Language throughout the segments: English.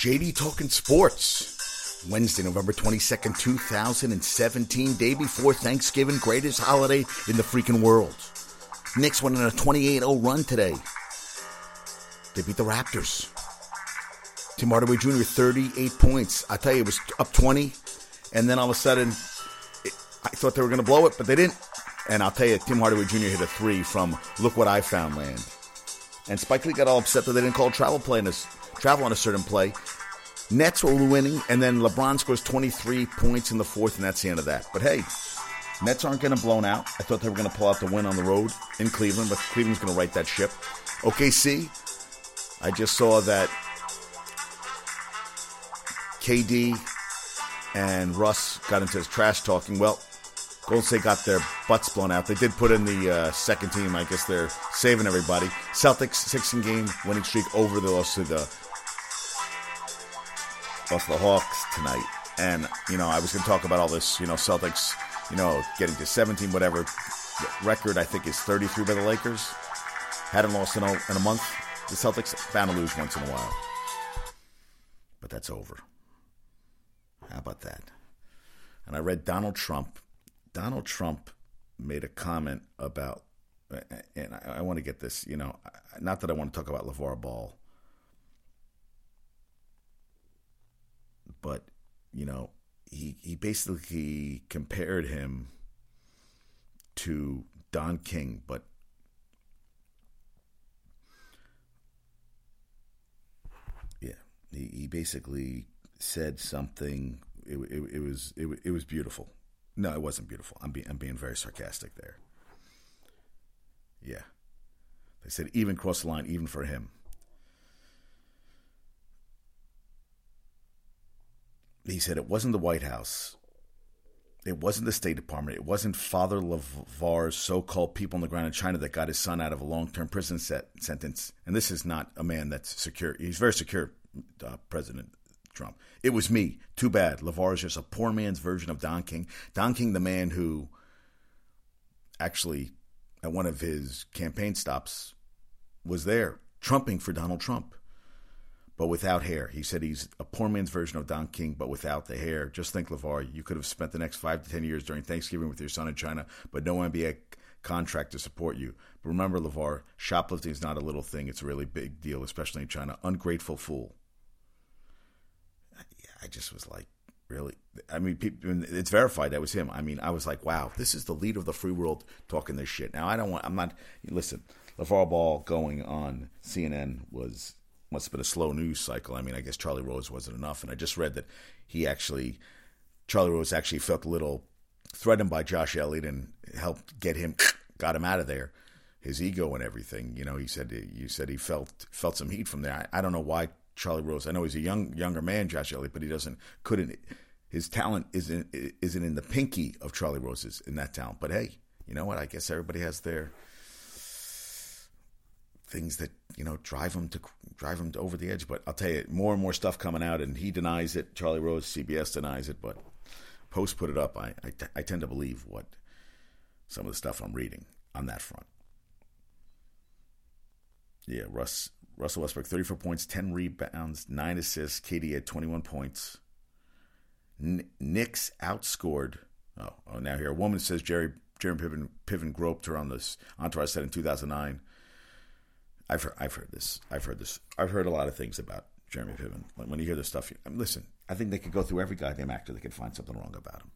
JD Talking Sports. Wednesday, November 22nd, 2017, day before Thanksgiving, greatest holiday in the freaking world. Knicks went on a 28 0 run today. They beat the Raptors. Tim Hardaway Jr., 38 points. I tell you, it was up 20, and then all of a sudden, it, I thought they were going to blow it, but they didn't. And I'll tell you, Tim Hardaway Jr. hit a three from Look What I Found land. And Spike Lee got all upset that they didn't call travel play in this, travel on a certain play. Nets were winning, and then LeBron scores 23 points in the fourth, and that's the end of that. But hey, Nets aren't getting blown out. I thought they were going to pull out the win on the road in Cleveland, but Cleveland's going to right that ship. OKC, I just saw that KD and Russ got into his trash talking. Well, Golden State got their butts blown out. They did put in the uh, second team. I guess they're saving everybody. Celtics 16 game winning streak over the loss to the lost the Hawks tonight. And, you know, I was going to talk about all this, you know, Celtics, you know, getting to 17, whatever. The record, I think, is 33 by the Lakers. Hadn't lost in a, in a month. The Celtics bound to lose once in a while. But that's over. How about that? And I read Donald Trump. Donald Trump made a comment about, and I, I want to get this, you know, not that I want to talk about LeVar Ball but you know, he he basically compared him to Don King, but yeah, he, he basically said something. It, it, it was it, it was beautiful. No, it wasn't beautiful. I'm being I'm being very sarcastic there. Yeah, they said even cross the line, even for him. He said it wasn't the White House. It wasn't the State Department. It wasn't Father LeVar's so called people on the ground in China that got his son out of a long term prison set, sentence. And this is not a man that's secure. He's very secure, uh, President Trump. It was me. Too bad. LeVar is just a poor man's version of Don King. Don King, the man who actually, at one of his campaign stops, was there trumping for Donald Trump but without hair. He said he's a poor man's version of Don King, but without the hair. Just think, LeVar, you could have spent the next five to ten years during Thanksgiving with your son in China, but no NBA contract to support you. But remember, LeVar, shoplifting is not a little thing. It's a really big deal, especially in China. Ungrateful fool. I just was like, really? I mean, it's verified that was him. I mean, I was like, wow, this is the leader of the free world talking this shit. Now, I don't want, I'm not, listen, LeVar Ball going on CNN was must have been a slow news cycle. I mean, I guess Charlie Rose wasn't enough. And I just read that he actually, Charlie Rose actually felt a little threatened by Josh Elliott and helped get him, got him out of there, his ego and everything. You know, he said you said he felt felt some heat from there. I, I don't know why Charlie Rose. I know he's a young younger man, Josh Elliott, but he doesn't couldn't. His talent isn't isn't in the pinky of Charlie Rose's in that talent. But hey, you know what? I guess everybody has their things that you know drive him to drive him over the edge. But I'll tell you, more and more stuff coming out, and he denies it. Charlie Rose, CBS denies it, but Post put it up. I, I, I tend to believe what some of the stuff I'm reading on that front. Yeah, Russ Russell Westbrook, 34 points, 10 rebounds, 9 assists. KD had 21 points. N- Knicks outscored. Oh, oh, now here. A woman says Jerry Jeremy Piven, Piven groped her on this Entourage set in 2009. I've heard, I've heard this. I've heard this. I've heard a lot of things about Jeremy Piven. When you hear this stuff, you, listen. I think they could go through every goddamn actor. They could find something wrong about him.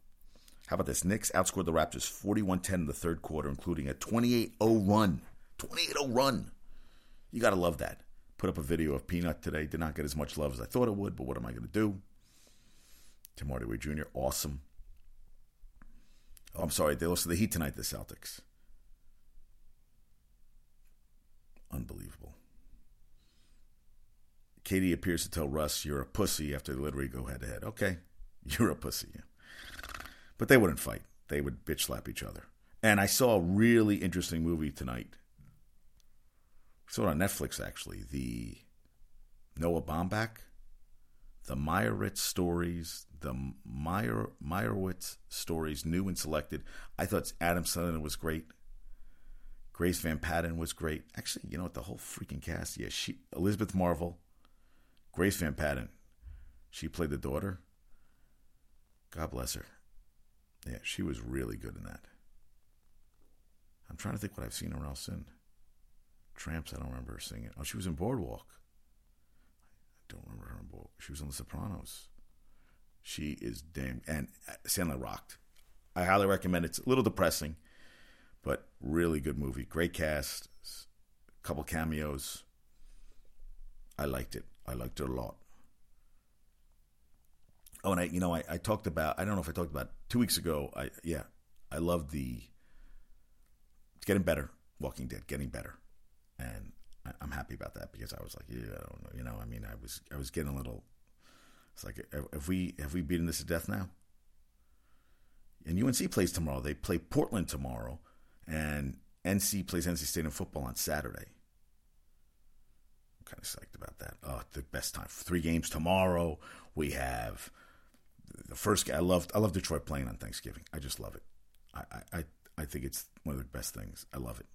How about this? Knicks outscored the Raptors 41-10 in the third quarter, including a 28-0 run. 28-0 run. You got to love that. Put up a video of Peanut today. Did not get as much love as I thought it would, but what am I going to do? Tim Hardaway Jr., awesome. Oh, I'm sorry. They lost to the Heat tonight, the Celtics. Unbelievable. KD appears to tell Russ, You're a pussy after they literally go head to head. Okay, you're a pussy. But they wouldn't fight, they would bitch slap each other. And I saw a really interesting movie tonight. I saw it on Netflix, actually. The Noah Baumbach, the Meyerowitz stories, the Meyer, Meyerowitz stories, new and selected. I thought Adam Sandler was great. Grace Van Patten was great. Actually, you know what? The whole freaking cast. Yeah, she Elizabeth Marvel, Grace Van Patten. She played the daughter. God bless her. Yeah, she was really good in that. I'm trying to think what I've seen her else in. Tramps, I don't remember her singing. Oh, she was in Boardwalk. I don't remember her in Boardwalk. She was on The Sopranos. She is damn. And uh, Sandler rocked. I highly recommend it. It's a little depressing, but really good movie. Great cast, couple cameos. I liked it. I liked it a lot. Oh, and I, you know, I, I talked about. I don't know if I talked about two weeks ago. I yeah, I love the. It's getting better. Walking Dead, getting better, and I, I'm happy about that because I was like, yeah, I don't know, you know. I mean, I was I was getting a little. It's like, have we have we beaten this to death now? And UNC plays tomorrow. They play Portland tomorrow, and NC plays NC State in football on Saturday. I'm kind of psyched about that. Oh, the best time. Three games tomorrow. We have the first. I love I love Detroit playing on Thanksgiving. I just love it. I I I think it's one of the best things. I love it.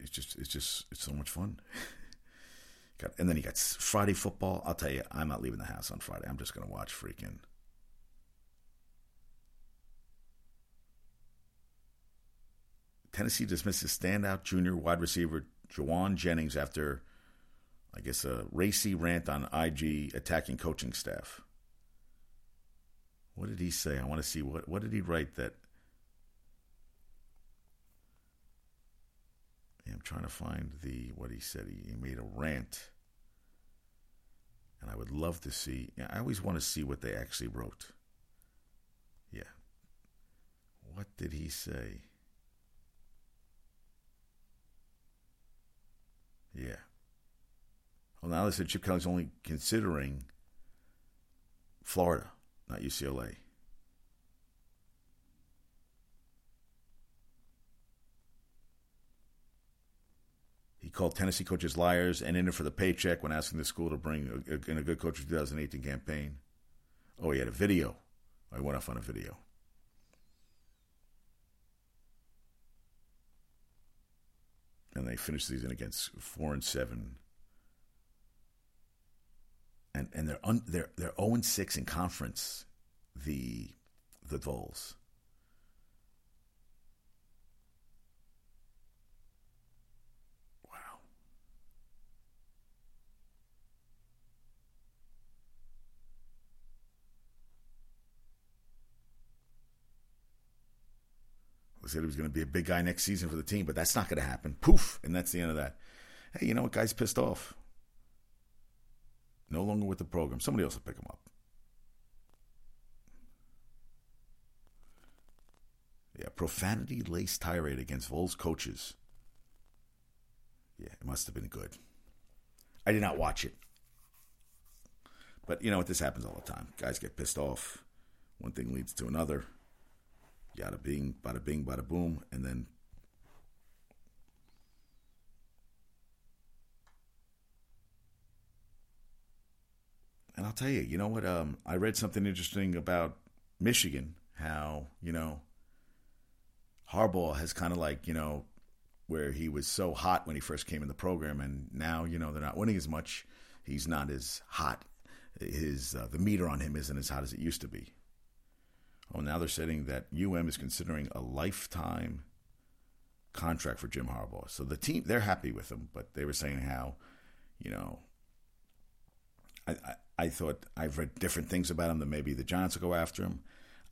It's just it's just it's so much fun. and then you got Friday football. I'll tell you, I'm not leaving the house on Friday. I'm just going to watch freaking Tennessee dismisses standout junior wide receiver Jauan Jennings after, I guess, a racy rant on IG attacking coaching staff. What did he say? I want to see what what did he write that. I'm trying to find the what he said. He, he made a rant, and I would love to see. I always want to see what they actually wrote. Yeah. What did he say? Yeah. Well, now they said Chip Kelly's only considering Florida, not UCLA. He called Tennessee coaches liars and in it for the paycheck when asking the school to bring in a good coach for 2018 campaign. Oh, he had a video. I went off on a video. And they finished the season against four and seven. And and they're un, they're they're zero oh and six in conference. The the Vols. Said he was going to be a big guy next season for the team, but that's not going to happen. Poof, and that's the end of that. Hey, you know what? Guy's pissed off. No longer with the program. Somebody else will pick him up. Yeah, profanity laced tirade against Vols coaches. Yeah, it must have been good. I did not watch it. But you know what? This happens all the time. Guys get pissed off. One thing leads to another yada bing, bada bing, bada boom, and then and I'll tell you, you know what? Um, I read something interesting about Michigan. How you know Harbaugh has kind of like you know where he was so hot when he first came in the program, and now you know they're not winning as much. He's not as hot. His uh, the meter on him isn't as hot as it used to be. Oh, now they're saying that UM is considering a lifetime contract for Jim Harbaugh. So the team, they're happy with him, but they were saying how, you know, I, I, I thought I've read different things about him that maybe the Giants will go after him.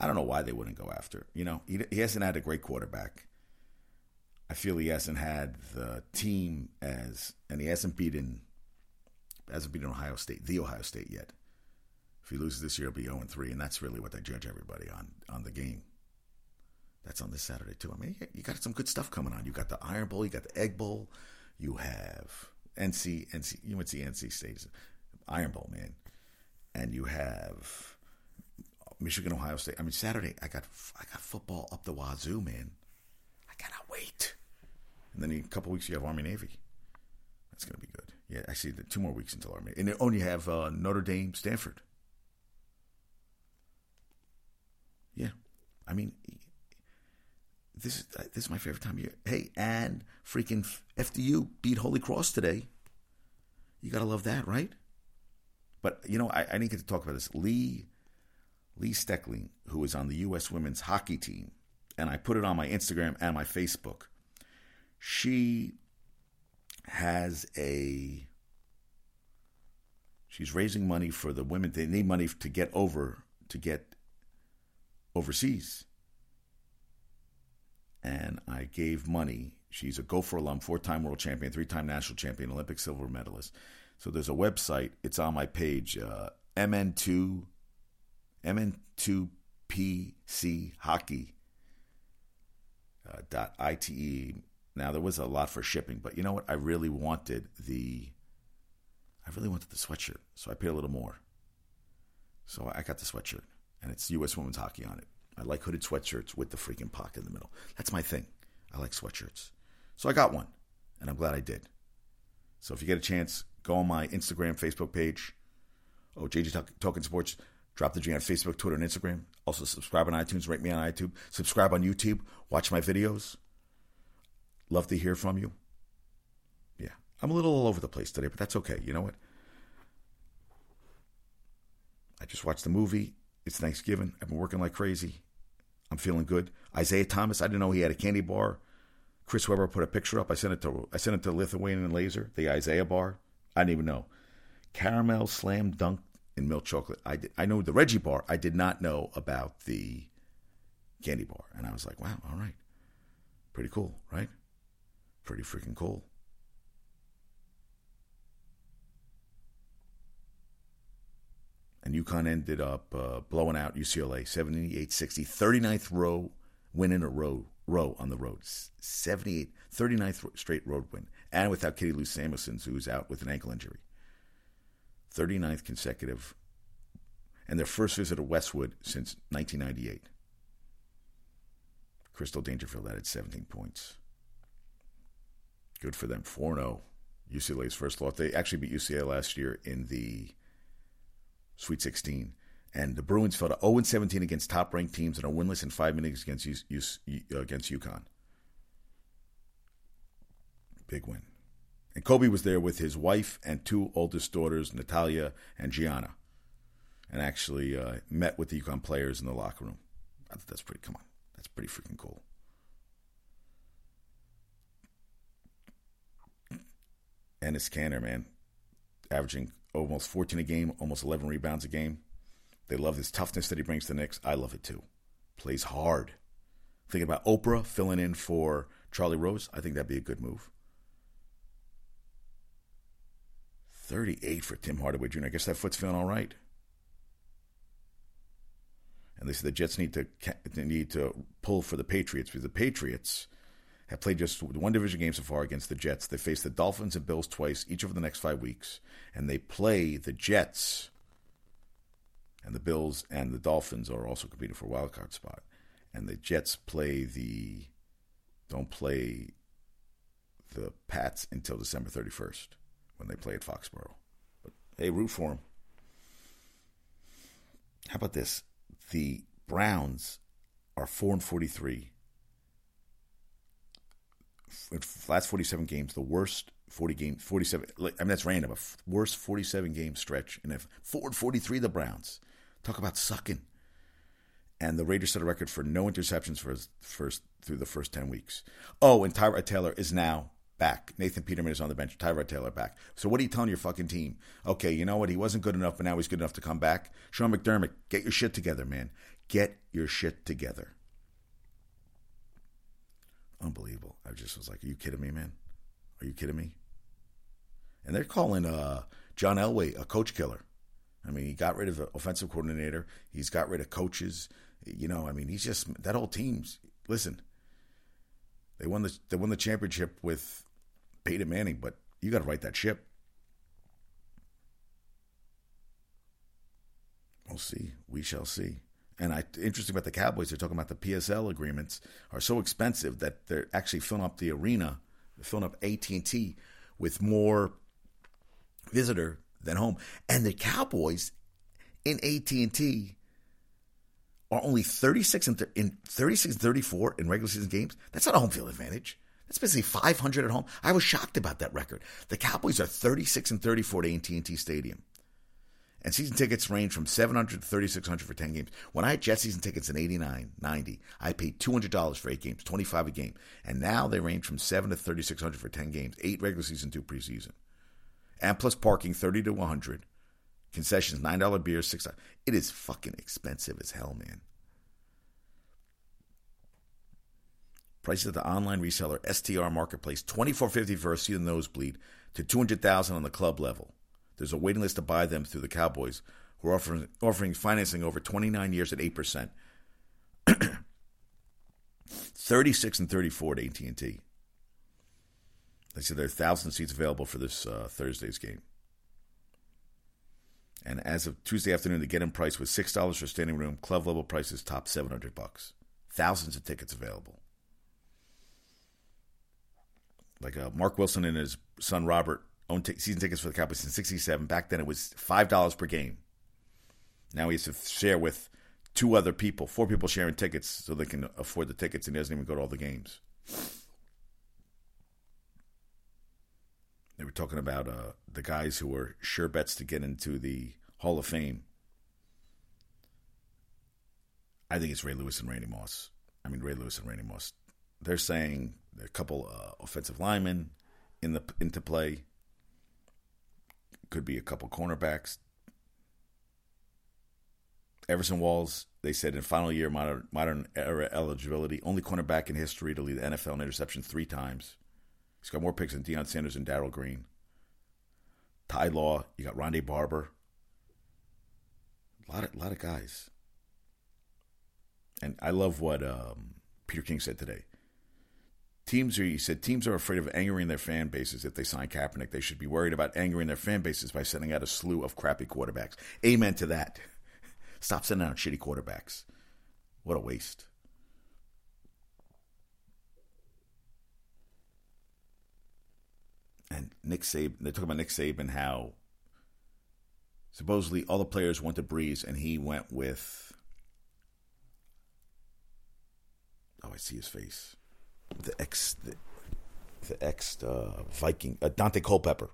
I don't know why they wouldn't go after. You know, he, he hasn't had a great quarterback. I feel he hasn't had the team as, and he hasn't beaten, hasn't beaten Ohio State, the Ohio State yet. If he loses this year, he'll be 0 3, and that's really what they judge everybody on on the game. That's on this Saturday too. I mean, you got some good stuff coming on. You got the Iron Bowl, you got the Egg Bowl, you have NC, NC, UNC, NC State, Iron Bowl, man, and you have Michigan, Ohio State. I mean, Saturday, I got I got football up the wazoo, man. I cannot wait. And then in a couple weeks, you have Army Navy. That's going to be good. Yeah, actually, two more weeks until Army. And only you have uh, Notre Dame, Stanford. Yeah, I mean, this is this is my favorite time of year. Hey, and freaking FDU beat Holy Cross today. You gotta love that, right? But you know, I, I didn't get to talk about this. Lee Lee Stecklein, who is on the U.S. women's hockey team, and I put it on my Instagram and my Facebook. She has a. She's raising money for the women. They need money to get over to get overseas. And I gave money. She's a Gopher alum, four-time world champion, three-time national champion, Olympic silver medalist. So there's a website. It's on my page, uh, MN2 MN2PC hockey uh, dot ite. Now there was a lot for shipping, but you know what? I really wanted the I really wanted the sweatshirt, so I paid a little more. So I got the sweatshirt, and it's U.S. Women's Hockey on it. I like hooded sweatshirts with the freaking pocket in the middle. That's my thing. I like sweatshirts. So I got one, and I'm glad I did. So if you get a chance, go on my Instagram, Facebook page. Oh, JJ Talking Sports. Drop the G on Facebook, Twitter, and Instagram. Also, subscribe on iTunes, rate me on iTunes, subscribe on YouTube, watch my videos. Love to hear from you. Yeah, I'm a little all over the place today, but that's okay. You know what? I just watched the movie. It's Thanksgiving. I've been working like crazy. I'm feeling good. Isaiah Thomas, I didn't know he had a candy bar. Chris Webber put a picture up. I sent it to I sent it to Lithuanian and Laser, the Isaiah bar. I didn't even know. Caramel slam dunk in milk chocolate. I did, I know the Reggie bar. I did not know about the candy bar, and I was like, wow, all right, pretty cool, right? Pretty freaking cool. And UConn ended up uh, blowing out UCLA 78 60, 39th row win in a row, row on the road. 78, 39th straight road win. And without Katie Lou Samuelson, who's out with an ankle injury. 39th consecutive, and their first visit to Westwood since 1998. Crystal Dangerfield added 17 points. Good for them. 4 0. UCLA's first loss. They actually beat UCLA last year in the Sweet 16. And the Bruins fell to 0 17 against top ranked teams and are winless in five minutes against, against UConn. Big win. And Kobe was there with his wife and two oldest daughters, Natalia and Gianna, and actually uh, met with the UConn players in the locker room. I thought that's pretty, come on, that's pretty freaking cool. Enes Kanter, man, averaging almost 14 a game, almost 11 rebounds a game. They love his toughness that he brings to the Knicks. I love it too. Plays hard. Thinking about Oprah filling in for Charlie Rose, I think that'd be a good move. 38 for Tim Hardaway Jr. I guess that foot's feeling all right. And they said the Jets need to need to pull for the Patriots because the Patriots have played just one division game so far against the Jets. They face the Dolphins and Bills twice each over the next five weeks, and they play the Jets. And the Bills and the Dolphins are also competing for a wild card spot. And the Jets play the don't play the Pats until December 31st when they play at Foxborough. But hey, root for them. How about this? The Browns are four and forty-three. Last forty-seven games, the worst forty game, forty-seven. I mean, that's random. A worst forty-seven game stretch, and if and forty-three, the Browns talk about sucking. And the Raiders set a record for no interceptions for his first through the first ten weeks. Oh, and Tyrod Taylor is now back. Nathan Peterman is on the bench. Tyrod Taylor back. So what are you telling your fucking team? Okay, you know what? He wasn't good enough, but now he's good enough to come back. Sean McDermott, get your shit together, man. Get your shit together. Unbelievable. I just was like, are you kidding me, man? Are you kidding me? And they're calling uh, John Elway a coach killer. I mean, he got rid of an offensive coordinator. He's got rid of coaches. You know, I mean, he's just that whole team's. Listen, they won the they won the championship with Peyton Manning, but you got to write that ship. We'll see. We shall see. And I, interesting about the Cowboys, they're talking about the PSL agreements are so expensive that they're actually filling up the arena, filling up AT and T with more visitor than home. And the Cowboys in AT and T are only 36 and th- in 36 and 34 in regular season games. That's not a home field advantage. That's basically 500 at home. I was shocked about that record. The Cowboys are 36 and 34 at AT&T Stadium. And season tickets range from 700 to 3600 for 10 games. When I had Jet season tickets in 89, 90, I paid $200 for 8 games, 25 a game. And now they range from 7 to 3600 for 10 games, 8 regular season, 2 preseason. And plus parking 30 to 100. Concessions $9 beers, 6 It is fucking expensive as hell, man. Prices at the online reseller STR Marketplace, 24.50 for a seat in nosebleed to 200,000 on the club level. There's a waiting list to buy them through the Cowboys, who are offering, offering financing over 29 years at 8%. 36 and 34 at AT&T. They said there are 1,000 seats available for this uh, Thursday's game. And as of Tuesday afternoon, the get-in price was $6 for standing room. Club level prices top 700 bucks. Thousands of tickets available. Like uh, Mark Wilson and his son Robert owned t- season tickets for the Cowboys since '67. Back then, it was five dollars per game. Now he has to share with two other people, four people sharing tickets, so they can afford the tickets, and he doesn't even go to all the games. They were talking about uh, the guys who were sure bets to get into the Hall of Fame. I think it's Ray Lewis and Randy Moss. I mean, Ray Lewis and Randy Moss. They're saying a couple uh, offensive linemen in the into play. Could be a couple cornerbacks. Everson Walls, they said in final year modern modern era eligibility, only cornerback in history to lead the NFL in interception three times. He's got more picks than Deion Sanders and Darrell Green. Ty Law, you got Rondé Barber. A lot of, lot of guys. And I love what um, Peter King said today. Teams are, he said, teams are afraid of angering their fan bases if they sign Kaepernick. They should be worried about angering their fan bases by sending out a slew of crappy quarterbacks. Amen to that. Stop sending out shitty quarterbacks. What a waste. And Nick Saban, they're talking about Nick Saban, how supposedly all the players went to Brees, and he went with. Oh, I see his face the ex the, the ex uh, Viking uh, Daunte Culpepper.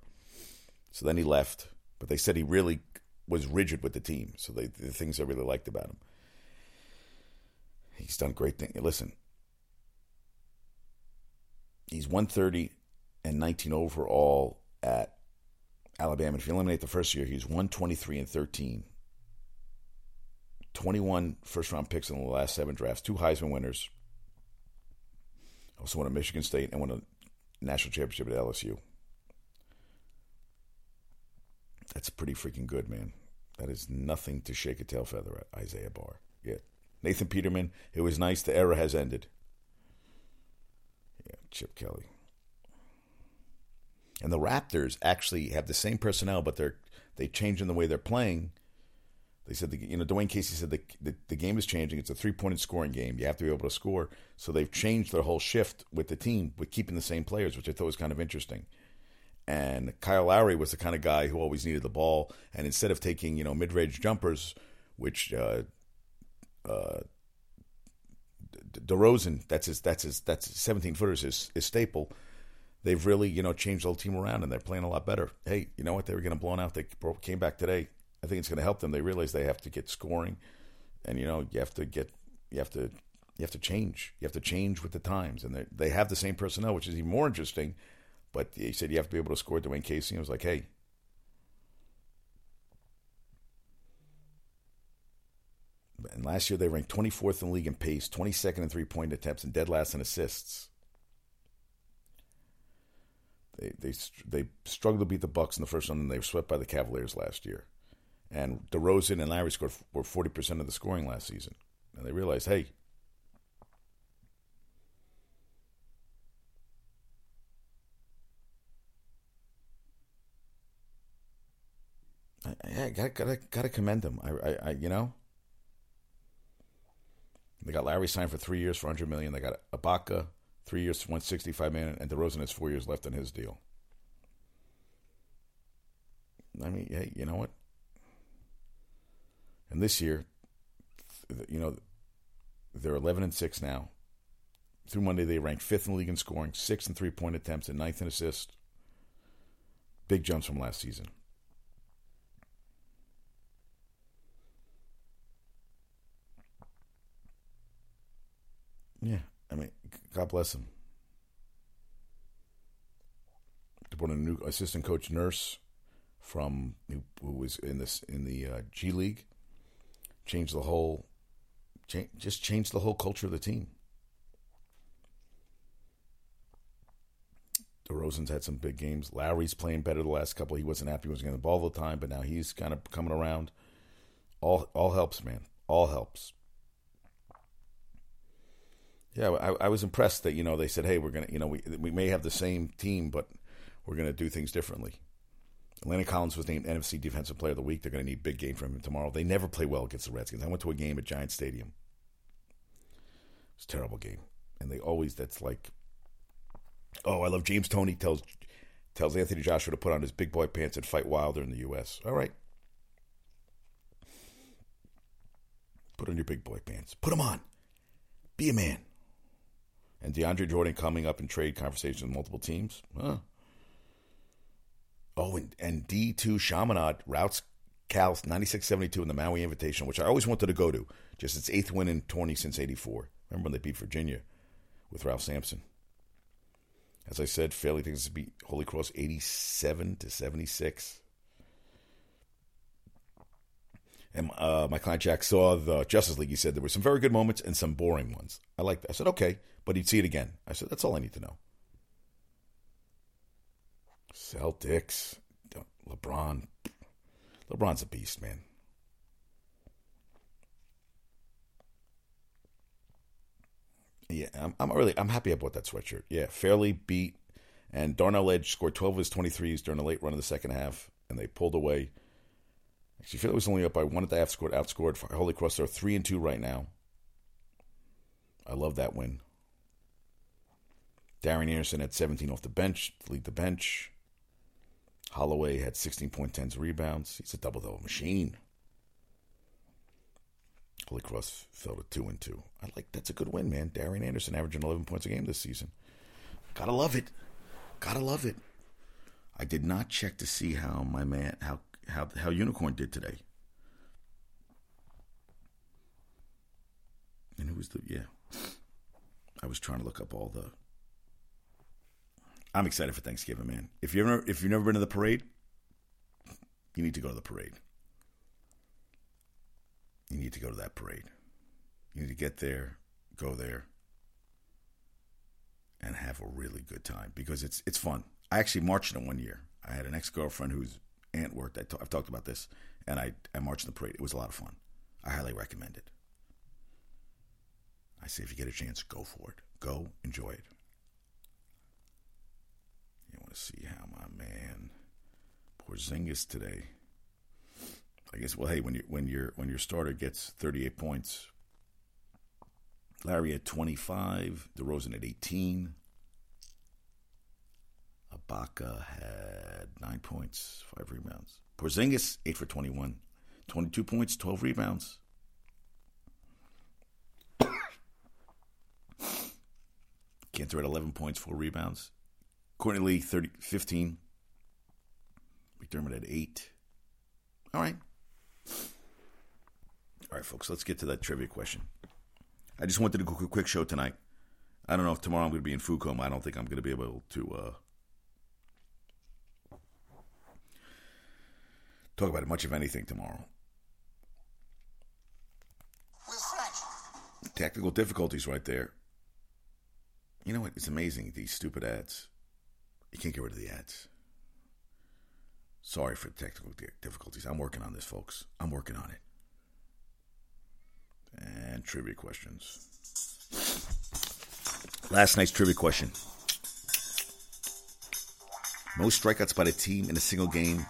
So then he left, but they said he really was rigid with the team. So they, the things I really liked about him. He's done great things. Listen, he's 130 and 19 overall at Alabama. If you eliminate the first year, he's 123 and 13. 21 first round picks in the last seven drafts, two Heisman winners, also won at Michigan State and won a national championship at LSU. That's pretty freaking good, man. That is nothing to shake a tail feather at, Isaiah Barr. Yeah. Nathan Peterman, it was nice. The era has ended. Yeah, Chip Kelly. And the Raptors actually have the same personnel, but they're they change in the way they're playing they said, the, you know, Dwane Casey said the, the, the game is changing. It's a three pointed scoring game. You have to be able to score. So they've changed their whole shift with the team, with keeping the same players, which I thought was kind of interesting. And Kyle Lowry was the kind of guy who always needed the ball. And instead of taking, you know, mid range jumpers, which uh, uh, DeRozan, that's his, that's his, that's 17 footers, his, his staple. They've really, you know, changed the whole team around, and they're playing a lot better. Hey, you know what? They were getting blown out. They came back today I think it's going to help them. They realize they have to get scoring, and you know you have to get you have to you have to change. You have to change with the times, and they have the same personnel, which is even more interesting. But he said you have to be able to score. Dwane Casey I was like, hey. And last year they ranked 24th in the league in pace, 22nd in three point attempts, and dead last in assists. They they they struggled to beat the Bucks in the first round, and they were swept by the Cavaliers last year. And DeRozan and Lowry scored were 40% of the scoring last season. And they realized, hey, I, I gotta, gotta, gotta commend them. I, I, I, you know, they got Lowry signed for three years for 100 million. They got Ibaka three years for 165 million, and DeRozan has four years left on his deal. I mean, hey, you know what? And this year, you know, they're 11 and 6 now. Through Monday, they ranked fifth in the league in scoring, sixth in three point attempts, and ninth in assists. Big jumps from last season. Yeah, I mean, God bless them. To put a new assistant coach nurse from who, who was in this in the uh, G League Changed the whole, change, just change the whole culture of the team. DeRozan's had some big games. Lowry's playing better the last couple. He wasn't happy he wasn't getting the ball all the time, but now he's kind of coming around. All all helps, man. All helps. Yeah, I, I was impressed that you know they said, "Hey, we're gonna, you know, we we may have the same team, but we're gonna do things differently." Landon Collins was named NFC Defensive Player of the Week. They're going to need a big game from him tomorrow. They never play well against the Redskins. I went to a game at Giant Stadium. It was a terrible game, and they always that's like Oh, I love James Toney tells tells Anthony Joshua to put on his big boy pants and fight Wilder in the U.S. All right. Put on your big boy pants. Put them on. Be a man. And DeAndre Jordan coming up in trade conversations with multiple teams. Huh. Oh, and, and D2 Chaminade routes Cal 96-72 in the Maui Invitation, which I always wanted to go to. Just its eighth win in 20 since 84. Remember when they beat Virginia with Ralph Sampson? As I said, Fairleigh thinks to beat Holy Cross 87 to 76. And uh, my client Jack saw the Justice League. He said there were some very good moments and some boring ones. I liked that. I said, okay, but he'd see it again. I said, that's all I need to know. Celtics, LeBron. LeBron's a beast, man. Yeah, I'm, I'm really I'm happy I bought that sweatshirt. Yeah, Fairleigh beat, and Darnell Edge scored 12 of his 23s during a late run in the second half, and they pulled away. Actually, Philly was only up by one at the half. Scored outscored Holy Cross. They're three and two right now. I love that win. Darian Anderson had 17 off the bench to lead the bench. Holloway had 16.10 rebounds. He's a double double machine. Holy Cross fell to two and two. I like that's a good win, man. Darian Anderson averaging 11 points a game this season. Gotta love it. Gotta love it. I did not check to see how my man how how how Unicorn did today. And who was the yeah? I was trying to look up all the. I'm excited for Thanksgiving, man. If you ever if you've never been to the parade, you need to go to the parade. You need to go to that parade. You need to get there, go there, and have a really good time because it's it's fun. I actually marched in it one year. I had an ex girlfriend whose aunt worked. I t- I've talked about this, and I I marched in the parade. It was a lot of fun. I highly recommend it. I say if you get a chance, go for it. Go enjoy it. Want to see how my man Porzingis today I guess. Well, hey, when you when your when your starter gets 38 points, Lowry at 25, DeRozan at 18, Ibaka had nine points, five rebounds. Porzingis eight for 21, 22 points, 12 rebounds. Kanter at 11 points, four rebounds. Courtney Lee 30, 15. McDermott at eight. All right. All right, folks, let's get to that trivia question. I just wanted to do a quick show tonight. I don't know if tomorrow I'm going to be in Fucom. I don't think I'm going to be able to uh, talk about much of anything tomorrow. Technical difficulties right there. You know what? It's amazing, these stupid ads. You can't get rid of the ads. Sorry for the technical difficulties. I'm working on this, folks. I'm working on it. And trivia questions. Last night's trivia question. Most strikeouts by the team in a single game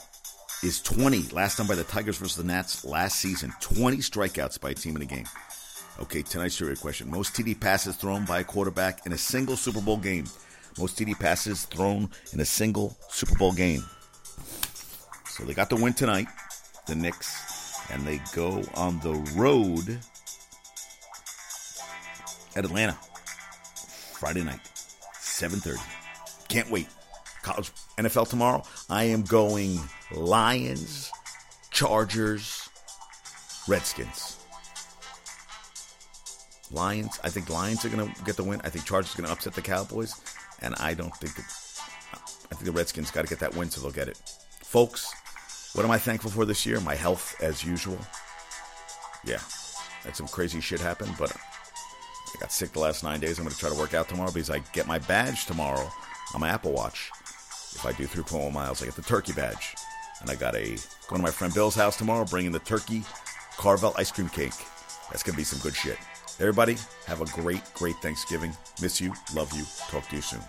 is 20. Last time by the Tigers versus the Nats last season. 20 strikeouts by a team in a game. Okay, tonight's trivia question. Most TD passes thrown by a quarterback in a single Super Bowl game. Most TD passes thrown in a single Super Bowl game. So they got the win tonight, the Knicks, and they go on the road at Atlanta Friday night, 7:30. Can't wait. College NFL tomorrow. I am going Lions, Chargers, Redskins. Lions. I think Lions are going to get the win. I think Chargers are going to upset the Cowboys, and I don't think that. I think the Redskins got to get that win, so they'll get it. Folks, what am I thankful for this year? My health, as usual. Yeah, had some crazy shit happen, but I got sick the last nine days. I'm going to try to work out tomorrow because I get my badge tomorrow on my Apple Watch. If I do 3.1 miles, I get the turkey badge. And I got a going to my friend Bill's house tomorrow, bringing the turkey Carvel ice cream cake. That's going to be some good shit. Everybody, have a great, great Thanksgiving. Miss you, love you, talk to you soon.